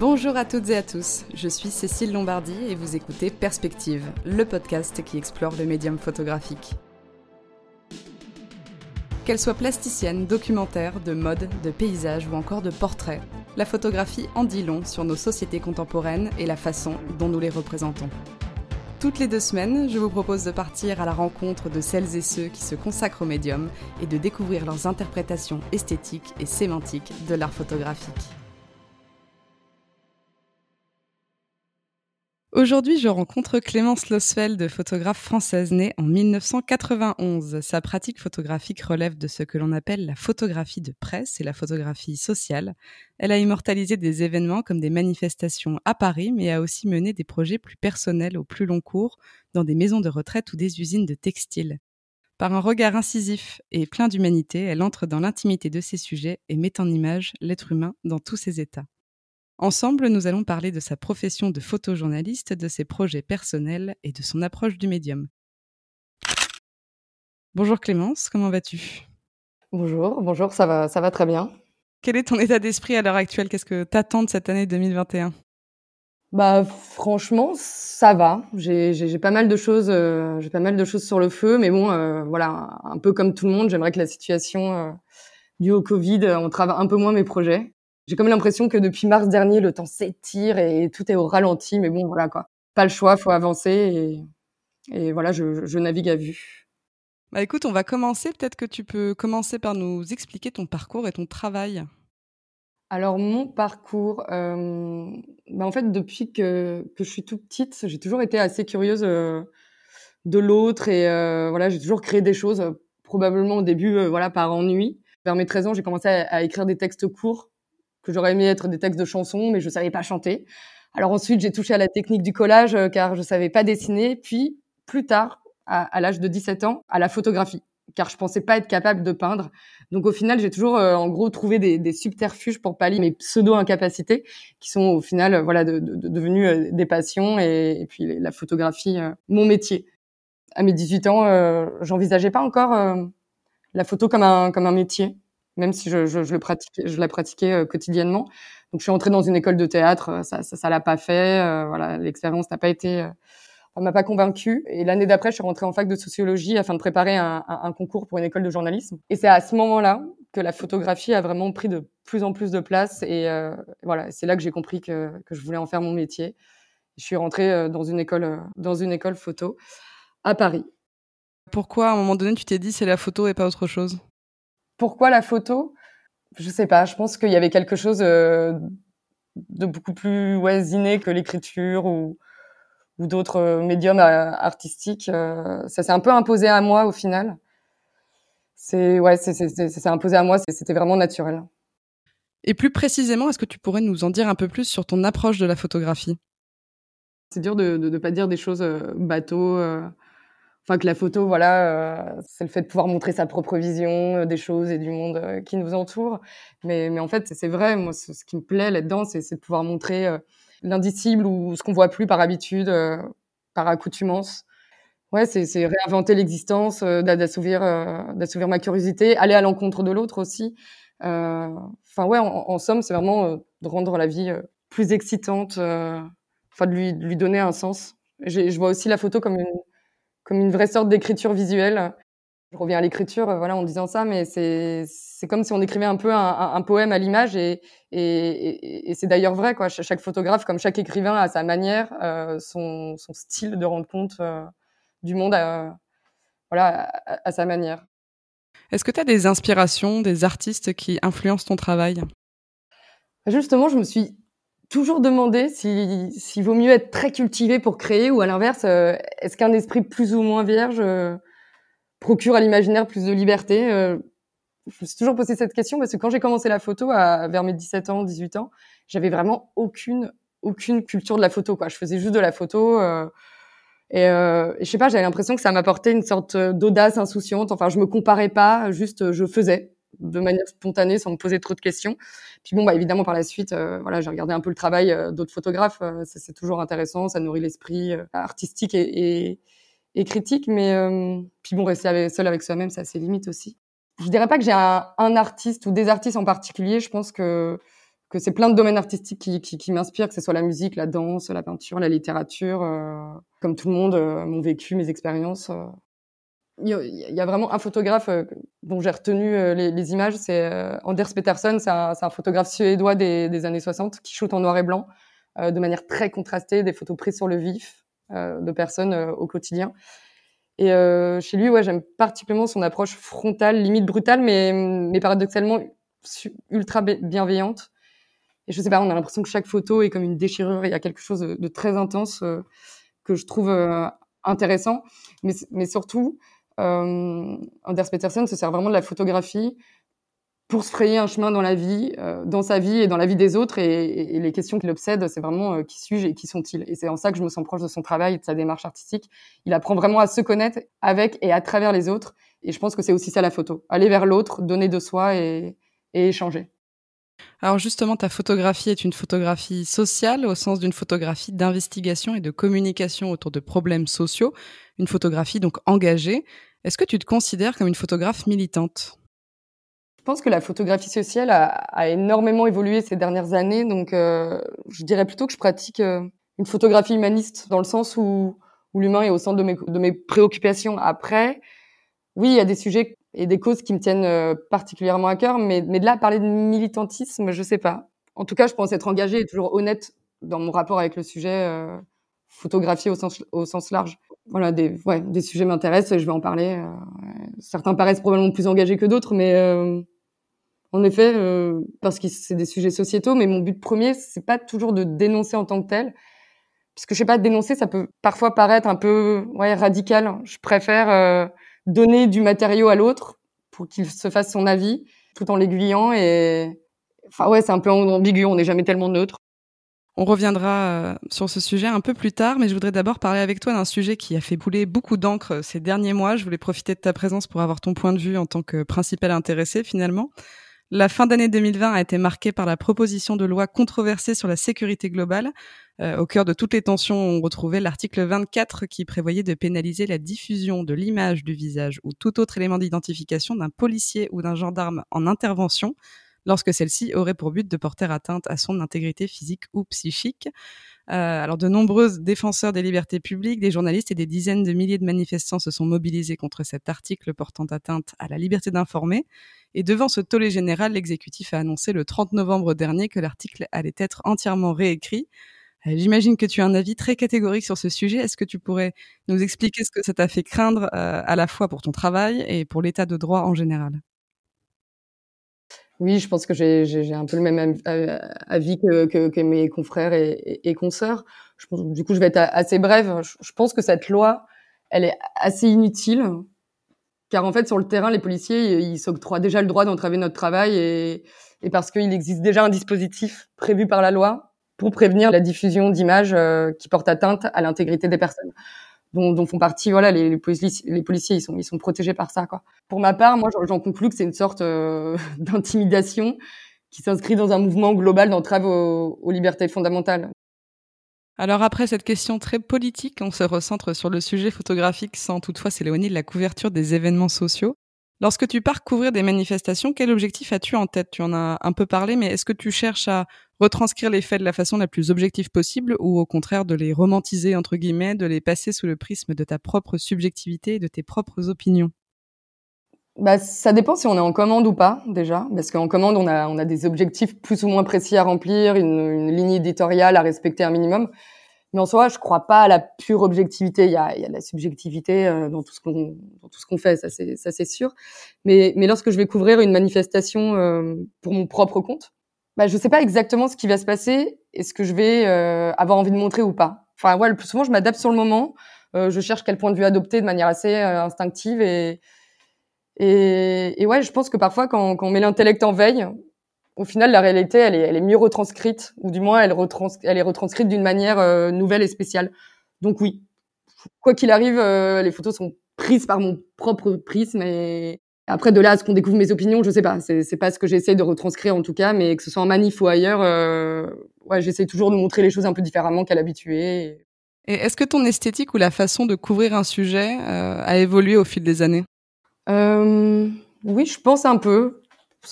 Bonjour à toutes et à tous, je suis Cécile Lombardi et vous écoutez Perspective, le podcast qui explore le médium photographique. Qu'elle soit plasticienne, documentaire, de mode, de paysage ou encore de portrait, la photographie en dit long sur nos sociétés contemporaines et la façon dont nous les représentons. Toutes les deux semaines, je vous propose de partir à la rencontre de celles et ceux qui se consacrent au médium et de découvrir leurs interprétations esthétiques et sémantiques de l'art photographique. Aujourd'hui, je rencontre Clémence Losfeld, photographe française née en 1991. Sa pratique photographique relève de ce que l'on appelle la photographie de presse et la photographie sociale. Elle a immortalisé des événements comme des manifestations à Paris, mais a aussi mené des projets plus personnels au plus long cours dans des maisons de retraite ou des usines de textiles. Par un regard incisif et plein d'humanité, elle entre dans l'intimité de ses sujets et met en image l'être humain dans tous ses états. Ensemble, nous allons parler de sa profession de photojournaliste, de ses projets personnels et de son approche du médium. Bonjour Clémence, comment vas-tu? Bonjour, bonjour, ça va, ça va très bien. Quel est ton état d'esprit à l'heure actuelle? Qu'est-ce que t'attends de cette année 2021 Bah franchement, ça va. J'ai pas mal de choses, euh, j'ai pas mal de choses sur le feu, mais bon, euh, voilà, un peu comme tout le monde, j'aimerais que la situation euh, due au Covid, on travaille un peu moins mes projets. J'ai comme l'impression que depuis mars dernier, le temps s'étire et tout est au ralenti. Mais bon, voilà quoi. Pas le choix, faut avancer et, et voilà, je, je, navigue à vue. Bah écoute, on va commencer. Peut-être que tu peux commencer par nous expliquer ton parcours et ton travail. Alors mon parcours, euh, bah en fait depuis que, que je suis toute petite, j'ai toujours été assez curieuse euh, de l'autre et euh, voilà, j'ai toujours créé des choses. Probablement au début, voilà, par ennui. Vers mes 13 ans, j'ai commencé à, à, écrire des textes courts que j'aurais aimé être des textes de chansons, mais je savais pas chanter. Alors ensuite, j'ai touché à la technique du collage euh, car je savais pas dessiner. Puis plus tard, à, l'âge de 17 ans, à la photographie car je pensais pas être capable de peindre. Donc au final, j'ai toujours euh, en gros trouvé des, subterfuges pour pallier mes pseudo incapacités qui sont au final euh, voilà de, de, de devenues des passions et, et, puis la photographie mon métier. À mes 18 ans, j'envisageais pas encore la photo comme un comme un métier même si je, le pratiquais, je la pratiquais euh, quotidiennement. Donc, je suis entrée dans une école de théâtre, euh, ça, ça, l'a pas fait. Euh, voilà, l'expérience n'a pas été, euh, m'a pas convaincue. Et l'année d'après, je suis rentrée en fac de sociologie afin de préparer un, concours pour une école de journalisme. Et c'est à ce moment-là que la photographie a vraiment pris de plus en plus de place. Et voilà, c'est là que j'ai compris que, que je voulais en faire mon métier. Je suis rentrée dans une école, dans une école photo à Paris. Pourquoi, à un moment donné, tu t'es dit c'est la photo et pas autre chose? Pourquoi la photo? Je sais pas. Je pense qu'il y avait quelque chose euh, de beaucoup plus ouais, inné que l'écriture ou, ou d'autres euh, médiums euh, artistiques. ça s'est un peu imposé à moi au final. C'est ouais, c'est imposé à moi. C'était vraiment naturel. Et plus précisément, est-ce que tu pourrais nous en dire un peu plus sur ton approche de la photographie? C'est dur de ne pas dire des choses bateaux enfin que la photo voilà euh, c'est le fait de pouvoir montrer sa propre vision euh, des choses et du monde euh, qui nous entoure. Mais mais en fait c'est vrai moi ce, qui me plaît là-dedans c'est de pouvoir montrer l'indicible ou ce qu'on voit plus par habitude par accoutumance. Ouais c'est c'est réinventer l'existence d'assouvir d'assouvir ma curiosité aller à l'encontre de l'autre aussi. Enfin ouais en, en somme c'est vraiment de rendre la vie plus excitante enfin de lui de lui donner un sens. Je vois aussi la photo comme une comme une vraie sorte d'écriture visuelle. Je reviens à l'écriture, euh, voilà, en disant ça, mais c'est c'est comme si on écrivait un peu un, un, un poème à l'image et et, et, et c'est d'ailleurs vrai quoi. Chaque photographe, comme chaque écrivain, a sa manière, euh, son son style de rendre compte euh, du monde, à, voilà, à, à, sa manière. Est-ce que tu as des inspirations, des artistes qui influencent ton travail? Justement, je me suis toujours demandé s'il si vaut mieux être très cultivé pour créer ou à l'inverse, euh, est-ce qu'un esprit plus ou moins vierge euh, procure à l'imaginaire plus de liberté euh, Je me suis toujours posé cette question parce que quand j'ai commencé la photo à, vers mes 17 ans, 18 ans, j'avais vraiment aucune aucune culture de la photo quoi. Je faisais juste de la photo et, et je sais pas, j'avais l'impression que ça m'apportait une sorte d'audace insouciante. Enfin, je me comparais pas, juste je faisais de manière spontanée sans me poser trop de questions. Puis bon, bah évidemment par la suite, euh, voilà, j'ai regardé un peu le travail euh, d'autres photographes. Euh, c'est toujours intéressant, ça nourrit l'esprit artistique et, critique. Mais puis bon, rester seul avec soi-même, ça a ses limites aussi. Je dirais pas que j'ai un, un, artiste ou des artistes en particulier. Je pense que que c'est plein de domaines artistiques qui, m'inspirent, que ce soit la musique, la danse, la peinture, la littérature. Comme tout le monde, euh, mon vécu, mes expériences. Il y, a vraiment un photographe dont j'ai retenu les, les, images, c'est Anders Peterson, c'est un, photographe suédois des, années 60 qui shoot en noir et blanc de manière très contrastée, des photos prises sur le vif de personnes au quotidien. Et chez lui, ouais, j'aime particulièrement son approche frontale, limite brutale, mais, mais paradoxalement ultra bienveillante. Et je sais pas, on a l'impression que chaque photo est comme une déchirure. Il y a quelque chose de, très intense euh, que je trouve euh, intéressant. Mais, surtout, euh, Anders Peterson se sert vraiment de la photographie pour se frayer un chemin dans la vie, euh, dans sa vie et dans la vie des autres. Et, les questions qui l'obsèdent, c'est vraiment qui suis-je et qui sont-ils? Et c'est en ça que je me sens proche de son travail et de sa démarche artistique. Il apprend vraiment à se connaître avec et à travers les autres. Et je pense que c'est aussi ça la photo. Aller vers l'autre, donner de soi et échanger. Alors justement, ta photographie est une photographie sociale au sens d'une photographie d'investigation et de communication autour de problèmes sociaux, une photographie donc engagée. Est-ce que tu te considères comme une photographe militante? Je pense que la photographie sociale a, énormément évolué ces dernières années, donc euh, je dirais plutôt que je pratique euh, une photographie humaniste dans le sens où, l'humain est au centre de mes, de mes préoccupations. Après, oui, il y a des sujets et des causes qui me tiennent euh, particulièrement à cœur. Mais, mais de là, parler de militantisme, je sais pas. En tout cas, je pense être engagée et toujours honnête dans mon rapport avec le sujet euh, photographie au sens, au sens large. Voilà, des, ouais, des sujets m'intéressent et je vais en parler. Euh, certains paraissent probablement plus engagés que d'autres, mais euh, en effet, parce que c'est des sujets sociétaux. Mais mon but premier, c'est pas toujours de dénoncer en tant que tel. Parce que je sais pas, dénoncer, ça peut parfois paraître un peu ouais, radical. Je préfère donner du matériau à l'autre pour qu'il se fasse son avis tout en l'aiguillant et enfin ouais c'est un peu ambigu on n'est jamais tellement neutre on reviendra euh, sur ce sujet un peu plus tard, mais je voudrais d'abord parler avec toi d'un sujet qui a fait bouler beaucoup d'encre ces derniers mois. Je voulais profiter de ta présence pour avoir ton point de vue en tant que principal intéressé finalement. La fin d'année 2020 a été marquée par la proposition de loi controversée sur la sécurité globale. Euh, au cœur de toutes les tensions, on retrouvait l'article 24 qui prévoyait de pénaliser la diffusion de l'image du visage ou tout autre élément d'identification d'un policier ou d'un gendarme en intervention lorsque celle-ci aurait pour but de porter atteinte à son intégrité physique ou psychique. Euh, alors de nombreux défenseurs des libertés publiques, des journalistes et des dizaines de milliers de manifestants se sont mobilisés contre cet article portant atteinte à la liberté d'informer. Et devant ce tollé général, l'exécutif a annoncé le 30 novembre dernier que l'article allait être entièrement réécrit. Euh, j'imagine que tu as un avis très catégorique sur ce sujet. Est-ce que tu pourrais nous expliquer ce que ça t'a fait craindre euh, à la fois pour ton travail et pour l'état de droit en général? Oui, je pense que j'ai un peu le même euh, avis que, que, que mes confrères et, et, consoeurs. Je pense, du coup, je vais être assez brève. Je, pense que cette loi, elle est assez inutile, car en fait, sur le terrain, les policiers, ils s'octroient déjà le droit d'entraver notre travail et, et parce qu'il existe déjà un dispositif prévu par la loi pour prévenir la diffusion d'images euh, qui portent atteinte à l'intégrité des personnes dont, dont, font partie voilà les, les, policiers, ils sont ils sont protégés par ça quoi. Pour ma part, moi j'en conclus que c'est une sorte euh, d'intimidation qui s'inscrit dans un mouvement global d'entrave aux, aux, libertés fondamentales. Alors après cette question très politique, on se recentre sur le sujet photographique sans toutefois s'éloigner de la couverture des événements sociaux. Lorsque tu pars couvrir des manifestations, quel objectif as-tu en tête? Tu en as un peu parlé, mais est-ce que tu cherches à retranscrire les faits de la façon la plus objective possible ou au contraire de les romantiser, entre guillemets, de les passer sous le prisme de ta propre subjectivité et de tes propres opinions? Bah, ça dépend si on est en commande ou pas déjà, parce qu'en commande on a des objectifs plus ou moins précis à remplir, une ligne éditoriale à respecter un minimum. Mais en soi, je crois pas à la pure objectivité. Il y a, il y a de la subjectivité euh, dans tout ce qu'on dans tout ce qu'on fait, ça c'est ça c'est sûr. Mais mais lorsque je vais couvrir une manifestation euh, pour mon propre compte, bah je sais pas exactement ce qui va se passer et ce que je vais euh, avoir envie de montrer ou pas. Enfin ouais, le plus souvent je m'adapte sur le moment. je cherche quel point de vue adopter de manière assez instinctive et, et et ouais, je pense que parfois quand, quand on met l'intellect en veille, au final, la réalité, elle est, elle est mieux retranscrite, ou du moins, elle, retrans elle est retranscrite d'une manière euh, nouvelle et spéciale. Donc oui, quoi qu'il arrive, euh, les photos sont prises par mon propre prisme. Et après, de là à ce qu'on découvre mes opinions, je sais pas. C'est pas ce que j'essaie de retranscrire en tout cas, mais que ce soit en manif ou ailleurs, euh, ouais, j'essaie toujours de montrer les choses un peu différemment qu'à l'habitué. Et est-ce que ton esthétique ou la façon de couvrir un sujet a évolué au fil des années? Oui, je pense un peu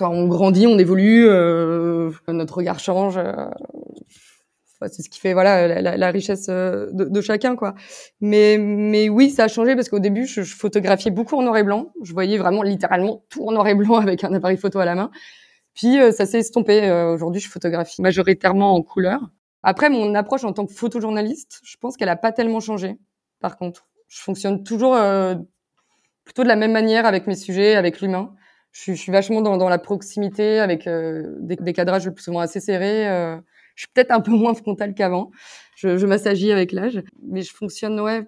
on grandit, on évolue, euh, notre regard change. Euh, c'est ce qui fait voilà la, richesse euh, de, chacun quoi. Mais mais oui, ça a changé parce qu'au début, je, photographiais beaucoup en noir et blanc. Je voyais vraiment littéralement tout en noir et blanc avec un appareil photo à la main. Puis ça s'est estompé. Aujourd'hui, je photographie majoritairement en couleur. Après, mon approche en tant que photojournaliste, je pense qu'elle a pas tellement changé. Par contre, je fonctionne toujours plutôt de la même manière avec mes sujets, avec l'humain je, suis vachement dans, dans, la proximité avec euh, des, des, cadrages le plus souvent assez serrés. Euh, je suis peut-être un peu moins frontale qu'avant. Je, je m'assagis avec l'âge, mais je fonctionne ouais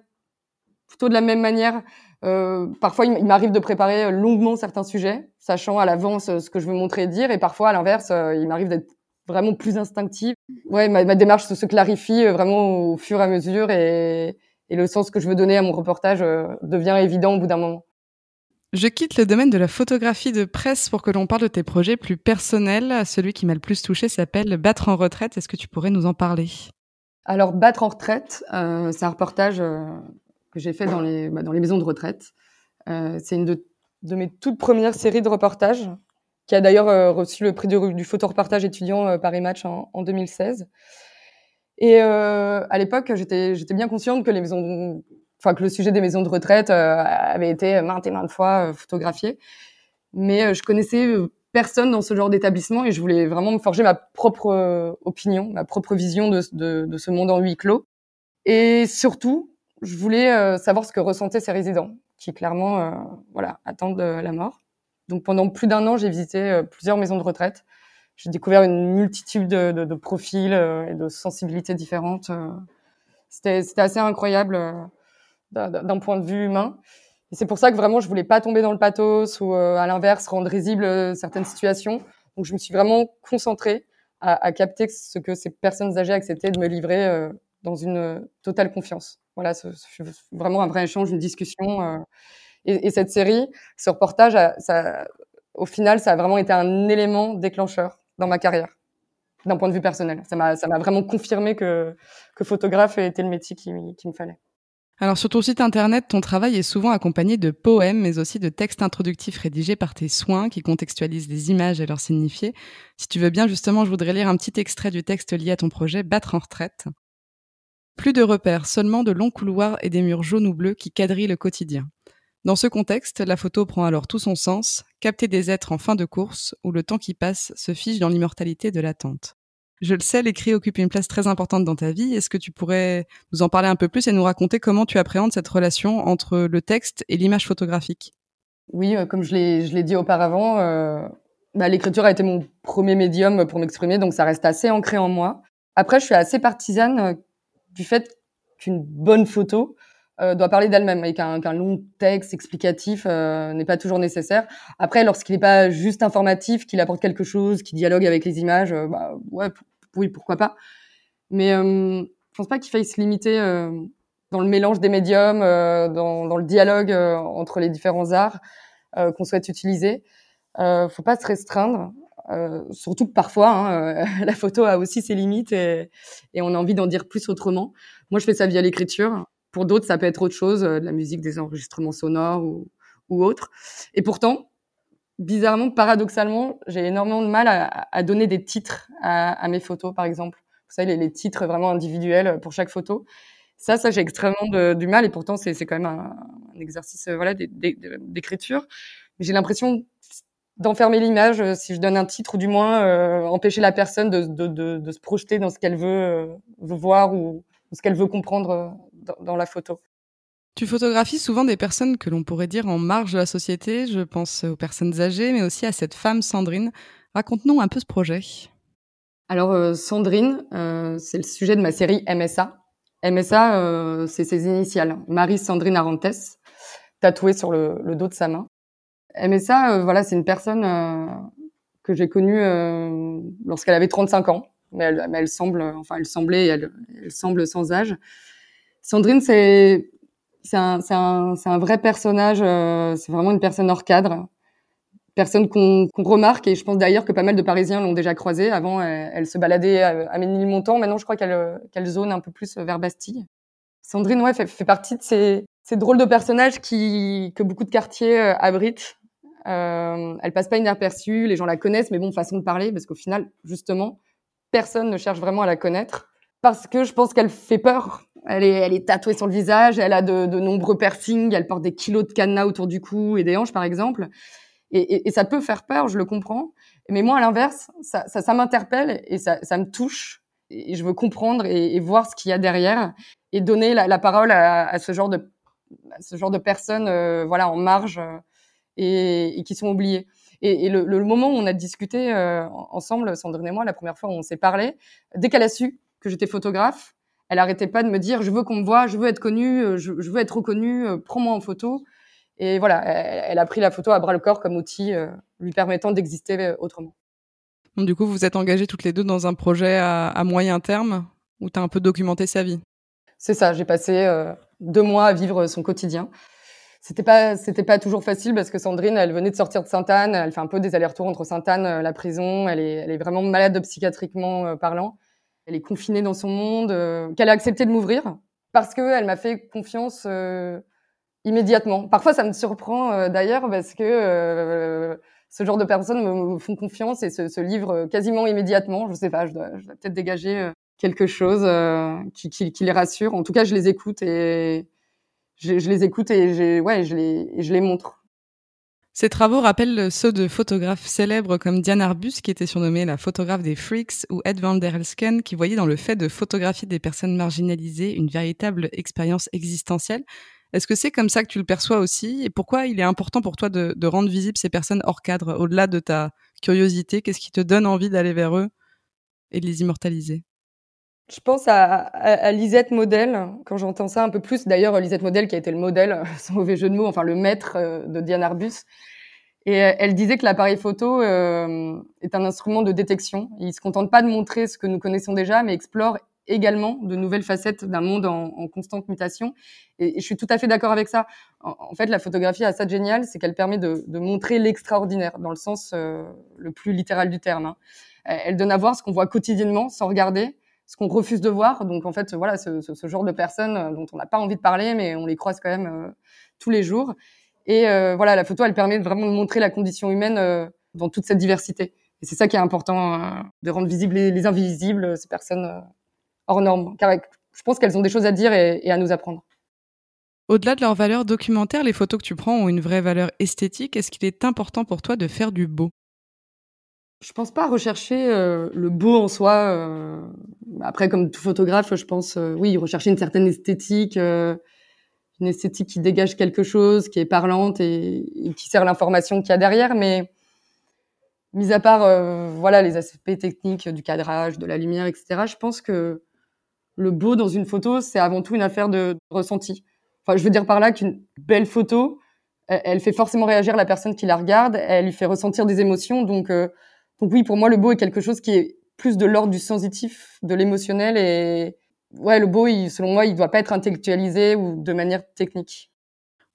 plutôt de la même manière. Euh, parfois, il m'arrive de préparer longuement certains sujets, sachant à l'avance ce que je veux montrer et dire, et parfois, à l'inverse, euh, il m'arrive d'être vraiment plus instinctive. Ouais, ma, ma, démarche se clarifie vraiment au fur et à mesure, et, et le sens que je veux donner à mon reportage devient évident au bout d'un moment. Je quitte le domaine de la photographie de presse pour que l'on parle de tes projets plus personnels. Celui qui m'a le plus touché s'appelle Battre en retraite. Est-ce que tu pourrais nous en parler? Alors, Battre en retraite, euh, c'est un reportage euh, que j'ai fait dans les, bah, maisons de retraite. Euh, c'est une de, de, mes toutes premières séries de reportages, qui a d'ailleurs reçu le prix du, du photoreportage étudiant Paris Match en, en 2016. Et à l'époque, j'étais bien consciente que les maisons enfin que le sujet des maisons de retraite euh, avait été maintes et maintes fois euh, photographié. Mais euh, je connaissais personne dans ce genre d'établissement et je voulais vraiment me forger ma propre opinion, ma propre vision de, ce monde en huis clos. Et surtout, je voulais savoir ce que ressentaient ces résidents, qui clairement, voilà, attendent la mort. Donc pendant plus d'un an, j'ai visité plusieurs maisons de retraite. J'ai découvert une multitude de, de, de profils et de sensibilités différentes. C'était assez incroyable d'un point de vue humain. Et c'est pour ça que vraiment, je voulais pas tomber dans le pathos ou, euh, à l'inverse, rendre risible euh, certaines situations. Donc, je me suis vraiment concentrée à, à, capter ce que ces personnes âgées acceptaient de me livrer euh, dans une totale confiance. Voilà, c'est vraiment un vrai échange, une discussion. Et, et, cette série, ce reportage, ça, au final, ça a vraiment été un élément déclencheur dans ma carrière, d'un point de vue personnel. Ça m'a vraiment confirmé que, que photographe était le métier qui, qui me fallait. Alors sur ton site internet, ton travail est souvent accompagné de poèmes, mais aussi de textes introductifs rédigés par tes soins qui contextualisent des images et leur signifiés. Si tu veux bien, justement, je voudrais lire un petit extrait du texte lié à ton projet Battre en retraite. Plus de repères, seulement de longs couloirs et des murs jaunes ou bleus qui quadrillent le quotidien. Dans ce contexte, la photo prend alors tout son sens, capter des êtres en fin de course où le temps qui passe se fige dans l'immortalité de l'attente. Je le sais, l'écrit occupe une place très importante dans ta vie. Est-ce que tu pourrais nous en parler un peu plus et nous raconter comment tu appréhendes cette relation entre le texte et l'image photographique? Oui, euh, comme je l'ai dit auparavant, euh, bah, l'écriture a été mon premier médium pour m'exprimer, donc ça reste assez ancré en moi. Après, je suis assez partisane euh, du fait qu'une bonne photo doit parler d'elle-même et qu'un long texte explicatif n'est pas toujours nécessaire. Après, lorsqu'il n'est pas juste informatif, qu'il apporte quelque chose, qui dialogue avec les images, bah, ouais, oui, pourquoi pas. Mais euh, je pense pas qu'il faille se limiter euh, dans le mélange des médiums, euh, dans, dans, le dialogue euh, entre les différents arts euh, qu'on souhaite utiliser. Euh, faut pas se restreindre. surtout que parfois, hein, la photo a aussi ses limites et, et on a envie d'en dire plus autrement. Moi, je fais ça via l'écriture. Pour d'autres, ça peut être autre chose, de la musique, des enregistrements sonores ou, ou autre. Et pourtant, bizarrement, paradoxalement, j'ai énormément de mal à, à donner des titres à, à, mes photos, par exemple. Vous savez, les, les, titres vraiment individuels pour chaque photo. Ça, ça, j'ai extrêmement de, du mal et pourtant, c'est quand même un, un exercice euh, voilà, d'écriture. J'ai l'impression d'enfermer l'image euh, si je donne un titre ou du moins euh, empêcher la personne de, de, de, se projeter dans ce qu'elle veut, euh, veut, voir ou, ce qu'elle veut comprendre euh, dans, dans la photo. Tu photographies souvent des personnes que l'on pourrait dire en marge de la société. Je pense aux personnes âgées, mais aussi à cette femme Sandrine. Raconte-nous un peu ce projet. Alors euh, Sandrine, euh, c'est le sujet de ma série MSA. MSA, euh, c'est ses initiales. Marie Sandrine Arantes, tatouée sur le, le, dos de sa main. MSA, euh, voilà, c'est une personne euh, que j'ai connue euh, lorsqu'elle avait 35 ans, mais elle, mais elle, semble, enfin, elle semblait, elle, elle semble sans âge. Sandrine, c'est c'est un, un, un, vrai personnage, euh, c'est vraiment une personne hors cadre, personne qu'on qu remarque, et je pense d'ailleurs que pas mal de Parisiens l'ont déjà croisée. Avant, elle, elle, se baladait à, à Ménilmontant, maintenant je crois qu'elle qu zone un peu plus vers Bastille. Sandrine, ouais, fait, fait partie de ces, ces, drôles de personnages qui, que beaucoup de quartiers euh, abritent, Euh, elle passe pas inaperçue, les gens la connaissent, mais bon, façon de parler, parce qu'au final, justement, personne ne cherche vraiment à la connaître, parce que je pense qu'elle fait peur. Elle est, elle est tatouée sur le visage, elle a de, de nombreux piercings, elle porte des kilos de cadenas autour du cou et des hanches, par exemple. Et, et, et ça peut faire peur, je le comprends. Mais moi, à l'inverse, ça, ça, ça m'interpelle et ça, ça me touche. Et je veux comprendre et, et voir ce qu'il y a derrière et donner la, parole à, à, ce genre de, à ce genre de personnes, euh, voilà, en marge. Euh, et, et qui sont oubliés. Et, et le, le, moment où on a discuté euh, ensemble, Sandrine et moi, la première fois où on s'est parlé, dès qu'elle a su que j'étais photographe, elle arrêtait pas de me dire je veux qu'on me voit, je veux être connue, euh, je, je veux être reconnue, euh, prends-moi en photo. Et voilà, elle, elle, a pris la photo à bras le corps comme outil euh, lui permettant d'exister autrement. Donc, du coup, vous êtes engagées toutes les deux dans un projet à, à moyen terme où tu as un peu documenté sa vie? C'est ça, j'ai passé euh, deux mois à vivre son quotidien c'était pas c'était pas toujours facile parce que Sandrine elle venait de sortir de Sainte-Anne elle fait un peu des allers-retours entre Sainte-Anne la prison elle est elle est vraiment malade psychiatriquement parlant elle est confinée dans son monde euh, qu'elle a accepté de m'ouvrir parce que elle m'a fait confiance euh, immédiatement. Parfois ça me surprend euh, d'ailleurs parce que euh, ce genre de personnes me, font confiance et se, se livrent quasiment immédiatement. Je sais pas je dois, dois peut-être dégager quelque chose qui, qui, qui les rassure. En tout cas je les écoute et je, je, les écoute et, ouais, je, les, je les montre. Ces travaux rappellent ceux de photographes célèbres comme Diane Arbus, qui était surnommée la photographe des freaks, ou Ed van der Elsken, qui voyait dans le fait de photographier des personnes marginalisées une véritable expérience existentielle. Est-ce que c'est comme ça que tu le perçois aussi? Et pourquoi il est important pour toi de, de rendre visibles ces personnes hors cadre, au-delà de ta curiosité Qu'est-ce qui te donne envie d'aller vers eux et de les immortaliser? Je pense à, Lisette Modèle, quand j'entends ça un peu plus. D'ailleurs, Lisette Modèle qui a été le modèle, sans mauvais jeu de mots, enfin le maître euh, de Diane Arbus. Et euh, elle disait que l'appareil photo euh, est un instrument de détection. Il se contente pas de montrer ce que nous connaissons déjà, mais explore également de nouvelles facettes d'un monde en, constante mutation. Et, je suis tout à fait d'accord avec ça. En, fait, la photographie a ça de génial, c'est qu'elle permet de, montrer l'extraordinaire, dans le sens le plus littéral du terme. Hein. Elle donne à voir ce qu'on voit quotidiennement sans regarder ce qu'on refuse de voir. Donc en fait, voilà, ce, genre de personnes euh, dont on n'a pas envie de parler, mais on les croise quand même euh, tous les jours. Et euh, voilà, la photo, elle permet vraiment de montrer la condition humaine dans toute cette diversité. Et c'est ça qui est important, de rendre visibles les, les invisibles, ces personnes hors normes. Car je pense qu'elles ont des choses à dire et, et à nous apprendre. Au-delà de leur valeur documentaire, les photos que tu prends ont une vraie valeur esthétique. Est-ce qu'il est important pour toi de faire du beau? Je pense pas rechercher euh, le beau en soi. Euh, après, comme tout photographe, je pense, euh, oui, rechercher une certaine esthétique, une esthétique qui dégage quelque chose, qui est parlante et, qui sert l'information qu'il y a derrière. Mais mis à part, voilà, les aspects techniques du cadrage, de la lumière, etc. Je pense que le beau dans une photo, c'est avant tout une affaire de ressenti. Enfin, je veux dire par là qu'une belle photo, elle, elle, fait forcément réagir la personne qui la regarde, elle lui fait ressentir des émotions, donc donc oui, pour moi, le beau est quelque chose qui est plus de l'ordre du sensitif, de l'émotionnel. Et ouais, le beau, il, selon moi, il ne doit pas être intellectualisé ou de manière technique.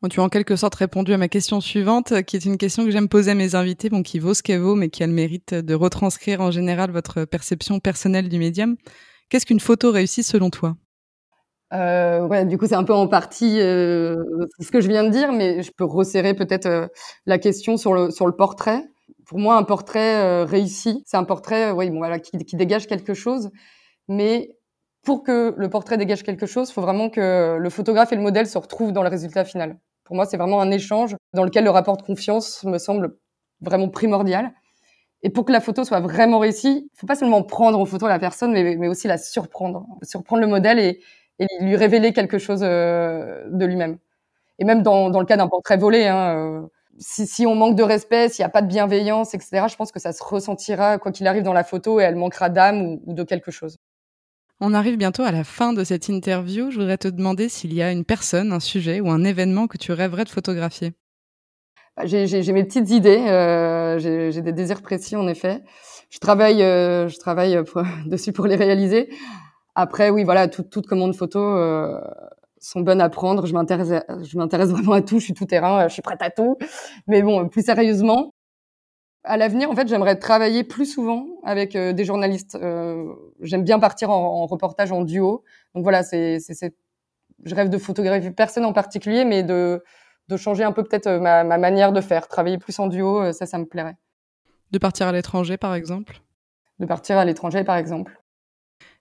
Bon, tu as en quelque sorte répondu à ma question suivante, qui est une question que j'aime poser à mes invités, bon, qui vaut ce qu'elle vaut, mais qui a le mérite de retranscrire en général votre perception personnelle du médium. Qu'est-ce qu'une photo réussie selon toi? Euh, ouais, du coup, c'est un peu en partie euh, ce que je viens de dire, mais je peux resserrer peut-être euh, la question sur le, sur le portrait pour moi, un portrait euh, réussi, c'est un portrait, euh, oui, bon, voilà, qui, dégage quelque chose. Mais pour que le portrait dégage quelque chose, il faut vraiment que le photographe et le modèle se retrouvent dans le résultat final. Pour moi, c'est vraiment un échange dans lequel le rapport de confiance me semble vraiment primordial. Et pour que la photo soit vraiment réussie, il faut pas seulement prendre en photo la personne, mais, aussi la surprendre, surprendre le modèle et, lui révéler quelque chose euh, de lui-même. Et même dans, dans le cas d'un portrait volé, hein, si, si, on manque de respect, s'il n'y a pas de bienveillance, etc., je pense que ça se ressentira, quoi qu'il arrive dans la photo, et elle manquera d'âme ou, ou, de quelque chose. On arrive bientôt à la fin de cette interview. Je voudrais te demander s'il y a une personne, un sujet ou un événement que tu rêverais de photographier. Bah, j'ai mes petites idées, euh, j'ai des désirs précis en effet. Je travaille, euh, je travaille pour, dessus pour les réaliser. Après, oui, voilà, toute, toute commande photo, euh, sont bonnes à prendre. Je m'intéresse, je m'intéresse vraiment à tout. Je suis tout terrain. Je suis prête à tout. Mais bon, plus sérieusement, à l'avenir, en fait, j'aimerais travailler plus souvent avec euh, des journalistes. Euh, j'aime bien partir en, en, reportage en duo. Donc voilà, c'est, c'est, je rêve de photographier personne en particulier, mais de de changer un peu peut-être ma, ma, manière de faire, travailler plus en duo, ça, ça me plairait. De partir à l'étranger, par exemple? De partir à l'étranger, par exemple.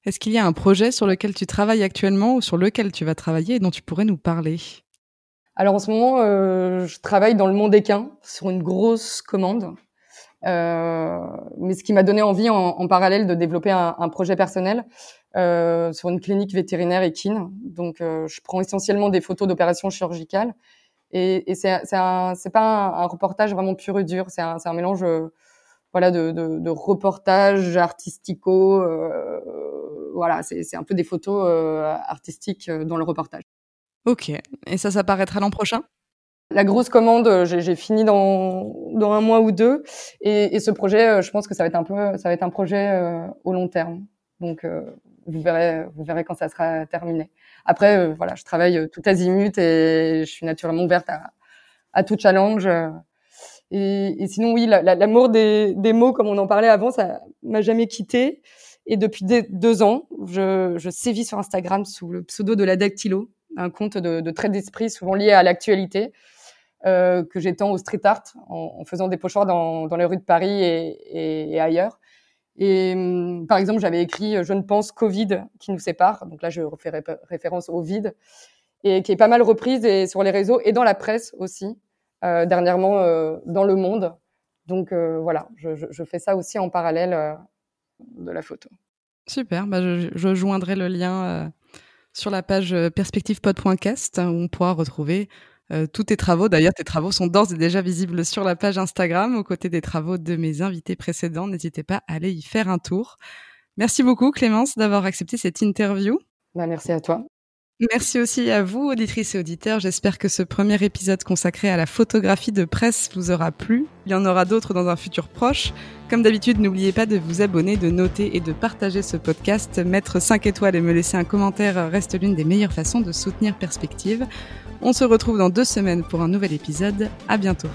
Est-ce qu'il y a un projet sur lequel tu travailles actuellement ou sur lequel tu vas travailler et dont tu pourrais nous parler? Alors en ce moment, je travaille dans le monde équin sur une grosse commande. Euh, mais ce qui m'a donné envie en, parallèle de développer un, projet personnel euh, sur une clinique vétérinaire équine. Donc, euh, je prends essentiellement des photos d'opérations chirurgicales. Et, et c'est pas un, reportage vraiment pur et dur. C'est un, mélange euh, voilà de, de, de reportage artistico. Euh, voilà, c'est un peu des photos artistiques dans le reportage. Ok. Et ça, ça paraîtra l'an prochain? La grosse commande, euh, j'ai fini dans, dans un mois ou deux, et, et, ce projet, euh, je pense que ça va être un peu, ça va être un projet euh, au long terme. Donc, vous verrez, vous verrez quand ça sera terminé. Après, voilà, je travaille tout azimut et je suis naturellement ouverte à, à tout challenge. Et, et sinon, oui, l'amour des, des mots, comme on en parlait avant, ça m'a jamais quitté. Et depuis deux ans, je, je sévis sur Instagram sous le pseudo de la Dactylo, un compte de, de traits d'esprit souvent lié à l'actualité. Euh, que j'étends au street art en, faisant des pochoirs dans, dans, les rues de Paris et, et, ailleurs. Et hum, par exemple, j'avais écrit Je ne pense Covid qui nous sépare. Donc là, je refais référence au vide et qui est pas mal reprise et sur les réseaux et dans la presse aussi, euh, dernièrement euh, dans Le Monde. Donc euh, voilà, je, je, je, fais ça aussi en parallèle euh, de la photo. Super, bah je, je, joindrai le lien sur la page perspectivepod.cast où on pourra retrouver euh, tous tes travaux. D'ailleurs, tes travaux sont d'ores et déjà visibles sur la page Instagram, aux côtés des travaux de mes invités précédents. N'hésitez pas à aller y faire un tour. Merci beaucoup, Clémence, d'avoir accepté cette interview. Bah, merci à toi. Merci aussi à vous, auditrices et auditeurs. J'espère que ce premier épisode consacré à la photographie de presse vous aura plu. Il y en aura d'autres dans un futur proche. Comme d'habitude, n'oubliez pas de vous abonner, de noter et de partager ce podcast. Mettre 5 étoiles et me laisser un commentaire reste l'une des meilleures façons de soutenir Perspective. On se retrouve dans deux semaines pour un nouvel épisode. À bientôt.